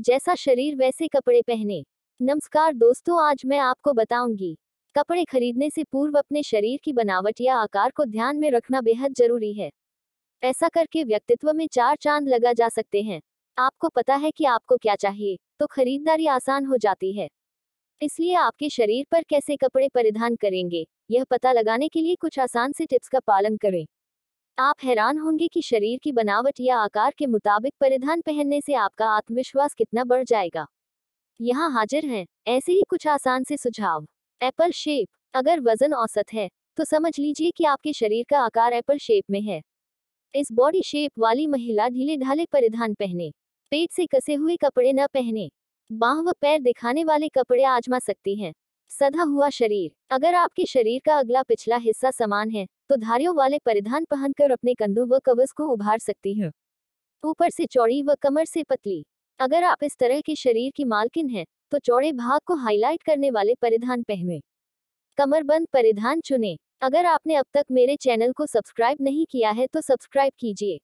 जैसा शरीर वैसे कपड़े पहने। नमस्कार दोस्तों, आज मैं आपको बताऊँगी। कपड़े खरीदने से पूर्व अपने शरीर की बनावट या आकार को ध्यान में रखना बेहद ज़रूरी है। ऐसा करके व्यक्तित्व में चार चाँद लगा जा सकते हैं। आपको पता है कि आपको क्या चाहिए तो खरीदारी आसान हो जाती है। इसलिए आपके शरीर पर कैसे कपड़े परिधान करेंगे, यह पता लगाने के लिए कुछ आसान से टिप्स का पालन करें। आप हैरान होंगे कि शरीर की बनावट या आकार के मुताबिक परिधान पहनने से आपका आत्मविश्वास कितना बढ़ जाएगा। यहाँ हाजिर हैं, ऐसे ही कुछ आसान से सुझाव। एप्पल शेप, अगर वज़न औसत है तो समझ लीजिए कि आपके शरीर का आकार एप्पल शेप में है। इस बॉडी शेप वाली महिला ढीले ढाले परिधान पहने, पेट से कसे हुए कपड़े न पहने, बाह व पैर दिखाने वाले कपड़े आजमा सकती हैं। सधा हुआ शरीर। अगर आपके शरीर का अगला पिछला हिस्सा समान है तो धारियों वाले परिधान पहनकर अपने कंधों व कवच को उभार सकती हैं। ऊपर से चौड़ी व कमर से पतली। अगर आप इस तरह के शरीर की मालकिन हैं तो चौड़े भाग को हाईलाइट करने वाले परिधान पहने। कमरबंद परिधान चुने। अगर आपने अब तक मेरे चैनल को सब्सक्राइब नहीं किया है तो सब्सक्राइब कीजिए।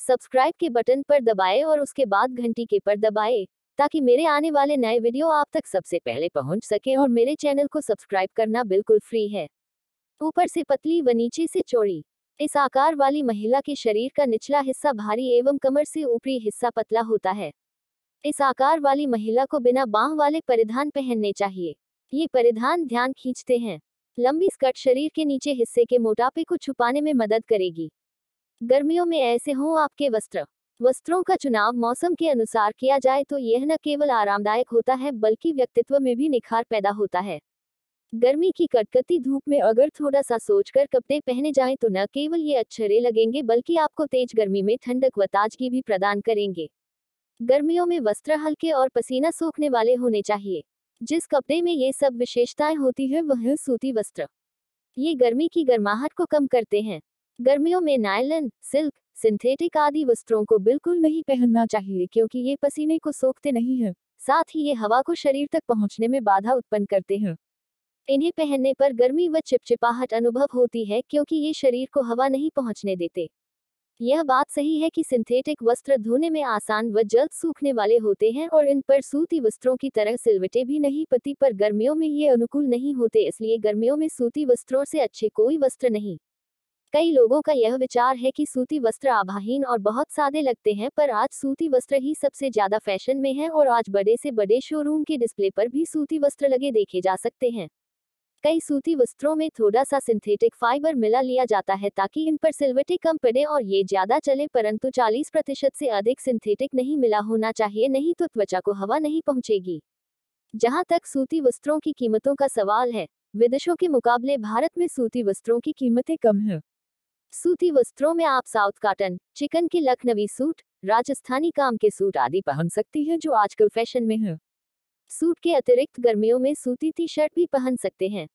सब्सक्राइब के बटन पर दबाएँ और उसके बाद घंटी के पर दबाएँ। ताकि मेरे आने वाले नए वीडियो आप तक सबसे पहले पहुँच सके और मेरे चैनल को सब्सक्राइब करना बिल्कुल फ्री है। ऊपर से पतली व नीचे से चौड़ी, इस आकार वाली महिला के शरीर का निचला हिस्सा भारी एवं कमर से ऊपरी हिस्सा पतला होता है। इस आकार वाली महिला को बिना बाह वाले परिधान पहनने चाहिए। ये परिधान ध्यान खींचते हैं। लंबी स्कर्ट शरीर के नीचे हिस्से के मोटापे को छुपाने में मदद करेगी। गर्मियों में ऐसे हों आपके वस्त्र। वस्त्रों का चुनाव मौसम के अनुसार किया जाए तो यह न केवल आरामदायक होता है, बल्कि व्यक्तित्व में भी निखार पैदा होता है। गर्मी की कटकती धूप में अगर थोड़ा सा सोचकर कपड़े पहने जाएँ तो न केवल ये अच्छरे लगेंगे, बल्कि आपको तेज गर्मी में ठंडक व ताजगी भी प्रदान करेंगे। गर्मियों में वस्त्र हल्के और पसीना सोखने वाले होने चाहिए। जिस कपड़े में ये सब विशेषताएँ होती है, वह सूती वस्त्र। ये गर्मी की गर्माहट को कम करते हैं। गर्मियों में नायलन, सिल्क, सिंथेटिक आदि वस्त्रों को बिल्कुल नहीं पहनना चाहिए क्योंकि ये पसीने को सोखते नहीं हैं। साथ ही ये हवा को शरीर तक पहुँचने में बाधा उत्पन्न करते हैं। इन्हें पहनने पर गर्मी व चिपचिपाहट अनुभव होती है क्योंकि ये शरीर को हवा नहीं पहुँचने देते। यह बात सही है कि सिंथेटिक वस्त्र धोने में आसान व जल्द सूखने वाले होते हैं और इन पर सूती वस्त्रों की तरह सिलवटे भी नहीं पति पर गर्मियों में ये अनुकूल नहीं होते इसलिए गर्मियों में सूती वस्त्रों से अच्छे कोई वस्त्र नहीं। कई लोगों का यह विचार है कि सूती वस्त्र आभाहीन और बहुत सादे लगते हैं, पर आज सूती वस्त्र ही सबसे ज़्यादा फ़ैशन में है और आज बड़े से बड़े शोरूम के डिस्प्ले पर भी सूती वस्त्र लगे देखे जा सकते हैं। कई सूती वस्त्रों में थोड़ा सा सिंथेटिक फाइबर मिला लिया जाता है ताकि इन पर सिलवटे कम पड़े और ये ज़्यादा चले, परंतु 40 प्रतिशत से अधिक सिंथेटिक नहीं मिला होना चाहिए, नहीं तो त्वचा को हवा नहीं पहुंचेगी। जहाँ तक सूती वस्त्रों की कीमतों का सवाल है, विदेशों के मुकाबले भारत में सूती वस्त्रों की कीमतें कम है। सूती वस्त्रों में आप साउथ कॉटन, चिकन के लखनवी सूट, राजस्थानी काम के सूट आदि पहन सकती है जो आजकल फ़ैशन में है। सूट के अतिरिक्त गर्मियों में सूती टी शर्ट भी पहन सकते हैं।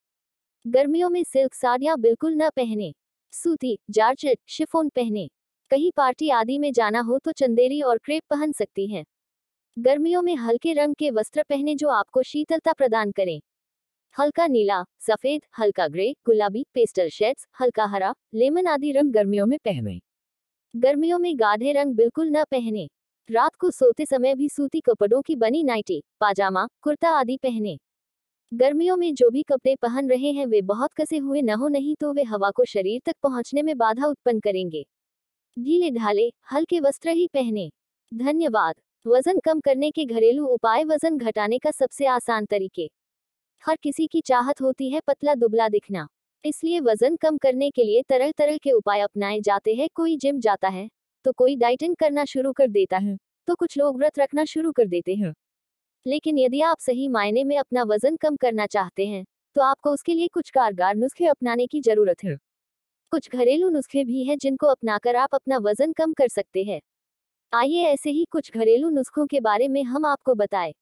गर्मियों में सिल्क साड़ियाँ बिल्कुल न पहने। सूती जारचेट शिफोन पहने। कहीं पार्टी आदि में जाना हो तो चंदेरी और क्रेप पहन सकती हैं। गर्मियों में हल्के रंग के वस्त्र पहने जो आपको शीतलता प्रदान करें। हल्का नीला, सफ़ेद, हल्का ग्रे, गुलाबी, पेस्टल शेड्स, हल्का हरा, लेमन आदि रंग गर्मियों में पहने। गर्मियों में गाढ़े रंग बिल्कुल न पहने। रात को सोते समय भी सूती कपड़ों की बनी नाइटी, पाजामा, कुर्ता आदि पहने। गर्मियों में जो भी कपड़े पहन रहे हैं वे बहुत कसे हुए न हो नहीं तो वे हवा को शरीर तक पहुँचने में बाधा उत्पन्न करेंगे। ढीले ढाले, हल्के वस्त्र ही पहने। धन्यवाद। वज़न कम करने के घरेलू उपाय वज़न घटाने का सबसे आसान तरीके। हर किसी की चाहत होती है पतला दुबला दिखना। इसलिए वज़न कम करने के लिए तरह तरह के उपाय अपनाए जाते हैं। कोई जिम जाता है तो कोई डाइटिंग करना शुरू कर देता है तो कुछ लोग व्रत रखना शुरू कर देते हैं। लेकिन यदि आप सही मायने में अपना वज़न कम करना चाहते हैं तो आपको उसके लिए कुछ कारगर नुस्खे अपनाने की ज़रूरत है। कुछ घरेलू नुस्खे भी हैं जिनको अपनाकर आप अपना वज़न कम कर सकते हैं। आइए ऐसे ही कुछ घरेलू नुस्खों के बारे में हम आपको बताएँ।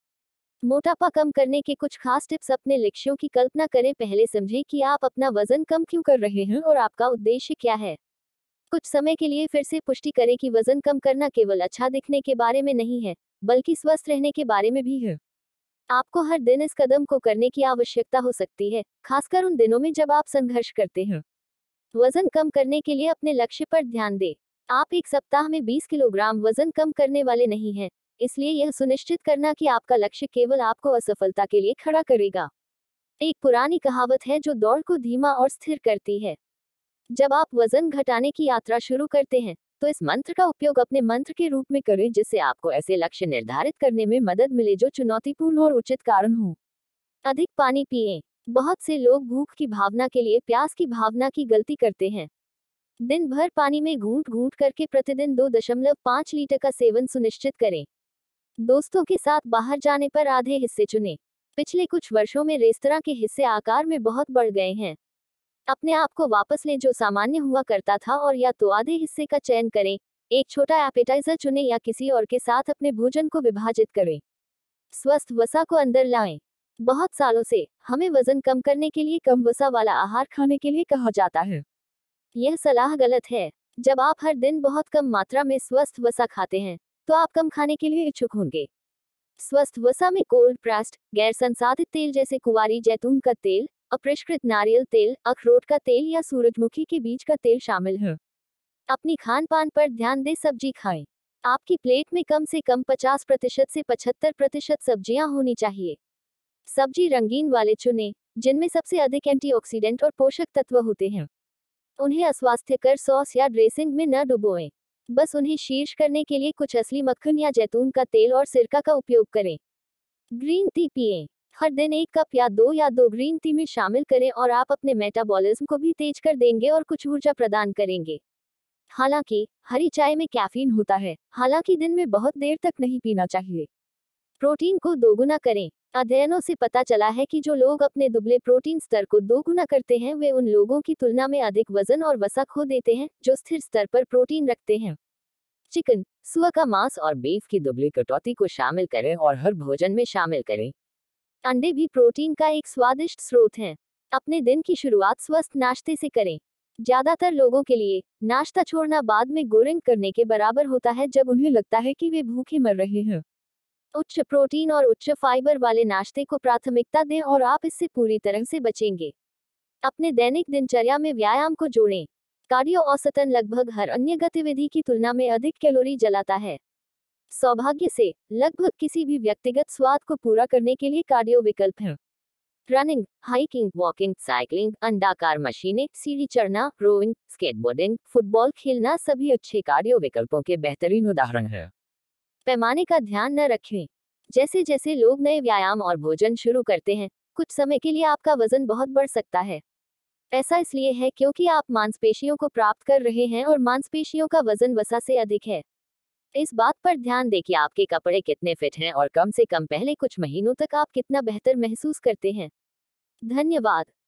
मोटापा कम करने के कुछ खास टिप्स अपने लक्ष्यों की कल्पना करें। पहले समझें कि आप अपना वज़न कम क्यों कर रहे हैं और आपका उद्देश्य क्या है। कुछ समय के लिए फिर से पुष्टि करें कि वज़न कम करना केवल अच्छा दिखने के बारे में नहीं है, बल्कि स्वस्थ रहने के बारे में भी है। आपको हर दिन इस कदम को करने की आवश्यकता हो सकती है, खासकर उन दिनों में जब आप संघर्ष करते हैं। वज़न कम करने के लिए अपने लक्ष्य पर ध्यान दें। आप एक सप्ताह में 20 किलोग्राम वज़न कम करने वाले नहीं हैं। इसलिए यह सुनिश्चित करना कि आपका लक्ष्य केवल आपको असफलता के लिए खड़ा करेगा। एक पुरानी कहावत है जो दौड़ को धीमा और स्थिर करती है। जब आप वज़न घटाने की यात्रा शुरू करते हैं तो इस मंत्र का उपयोग अपने मंत्र के रूप में करें जिससे आपको ऐसे लक्ष्य निर्धारित करने में मदद मिले जो चुनौतीपूर्ण और उचित कारण हो। अधिक पानी पिए। बहुत से लोग भूख की भावना के लिए प्यास की भावना की गलती करते हैं। दिन भर पानी में घूंट घूंट करके प्रतिदिन दो दशमलव पाँच लीटर का सेवन सुनिश्चित करें। दोस्तों के साथ बाहर जाने पर आधे हिस्से चुने। पिछले कुछ वर्षों में रेस्तरा के हिस्से आकार में बहुत बढ़ गए हैं। अपने आप को वापस ले जो सामान्य हुआ करता था और या तो आधे हिस्से का चयन करें, एक छोटा एपेटाइजर चुनें या किसी और के साथ अपने भोजन को विभाजित करें। स्वस्थ वसा को अंदर लाएँ। बहुत सालों से, हमें वज़न कम करने के लिए कम वसा वाला आहार खाने के लिए कहा जाता है। यह सलाह गलत है। जब आप हर दिन बहुत कम मात्रा में स्वस्थ वसा खाते हैं तो आप कम खाने के लिए इच्छुक होंगे। स्वस्थ वसा में कोल्ड प्रेस्ड, गैर संसाधित तेल जैसे कुवारी, जैतून का तेल, अपरिष्कृत नारियल तेल, अखरोट का तेल या सूरजमुखी के बीज का तेल शामिल है। अपनी खान पान पर ध्यान दे, सब्ज़ी खाएँ। आपकी प्लेट में कम से कम 50 प्रतिशत से 75 प्रतिशत सब्ज़ियाँ होनी चाहिए। सब्ज़ी रंगीन वाले चुने, जिनमें सबसे अधिक एंटीऑक्सीडेंट और पोषक तत्व होते हैं। उन्हें अस्वास्थ्यकर सॉस या ड्रेसिंग में न डुबोएँ। बस उन्हें शीर्ष करने के लिए कुछ असली मक्खन या जैतून का तेल और सिरका का उपयोग करें। ग्रीन टी पिए। हर दिन एक कप या दो या दो ग्रीन टी में शामिल करें और आप अपने मेटाबॉलिज्म को भी तेज कर देंगे और कुछ ऊर्जा प्रदान करेंगे। हालाँकि, हरी चाय में कैफीन होता है। हालाँकि दिन में बहुत देर तक नहीं पीना चाहिए। प्रोटीन को दोगुना करें। अध्ययनों से पता चला है कि जो लोग अपने दुबले प्रोटीन स्तर को दोगुना करते हैं, वे उन लोगों की तुलना में अधिक वज़न और वसा खो देते हैं, जो स्थिर स्तर पर प्रोटीन रखते हैं। चिकन, सुअ का मांस और बीफ की दुबली कटौती को शामिल करें और हर भोजन में शामिल करें। अंडे भी प्रोटीन का एक स्वादिष्ट स्रोत हैं। अपने दिन की शुरुआत स्वस्थ नाश्ते से करें। ज़्यादातर लोगों के लिए, नाश्ता छोड़ना बाद में गोरिंग करने के बराबर होता है जब उन्हें लगता है कि वे भूखे मर रहे हैं। उच्च प्रोटीन और उच्च फाइबर वाले नाश्ते को प्राथमिकता दें और आप इससे पूरी तरह से बचेंगे। अपने दैनिक दिनचर्या में व्यायाम को जोड़ें। कार्डियो औसतन लगभग हर अन्य गतिविधि की तुलना में अधिक कैलोरी जलाता है। सौभाग्य से, लगभग किसी भी व्यक्तिगत स्वाद को पूरा करने के लिए कार्डियो विकल्प है। रनिंग, हाइकिंग, वॉकिंग, साइकिलिंग, अंडाकार मशीनें, सीढ़ी चढ़ना, रोइंग, स्केटबोर्डिंग, फुटबॉल खेलना सभी अच्छे कार्डियो विकल्पों के बेहतरीन उदाहरण है। पैमाने का ध्यान न रखें। जैसे जैसे लोग नए व्यायाम और भोजन शुरू करते हैं, कुछ समय के लिए आपका वज़न बहुत बढ़ सकता है। ऐसा इसलिए है क्योंकि आप मांसपेशियों को प्राप्त कर रहे हैं और मांसपेशियों का वज़न वसा से अधिक है। इस बात पर ध्यान दें कि आपके कपड़े कितने फिट हैं और कम से कम पहले कुछ महीनों तक आप कितना बेहतर महसूस करते हैं। धन्यवाद।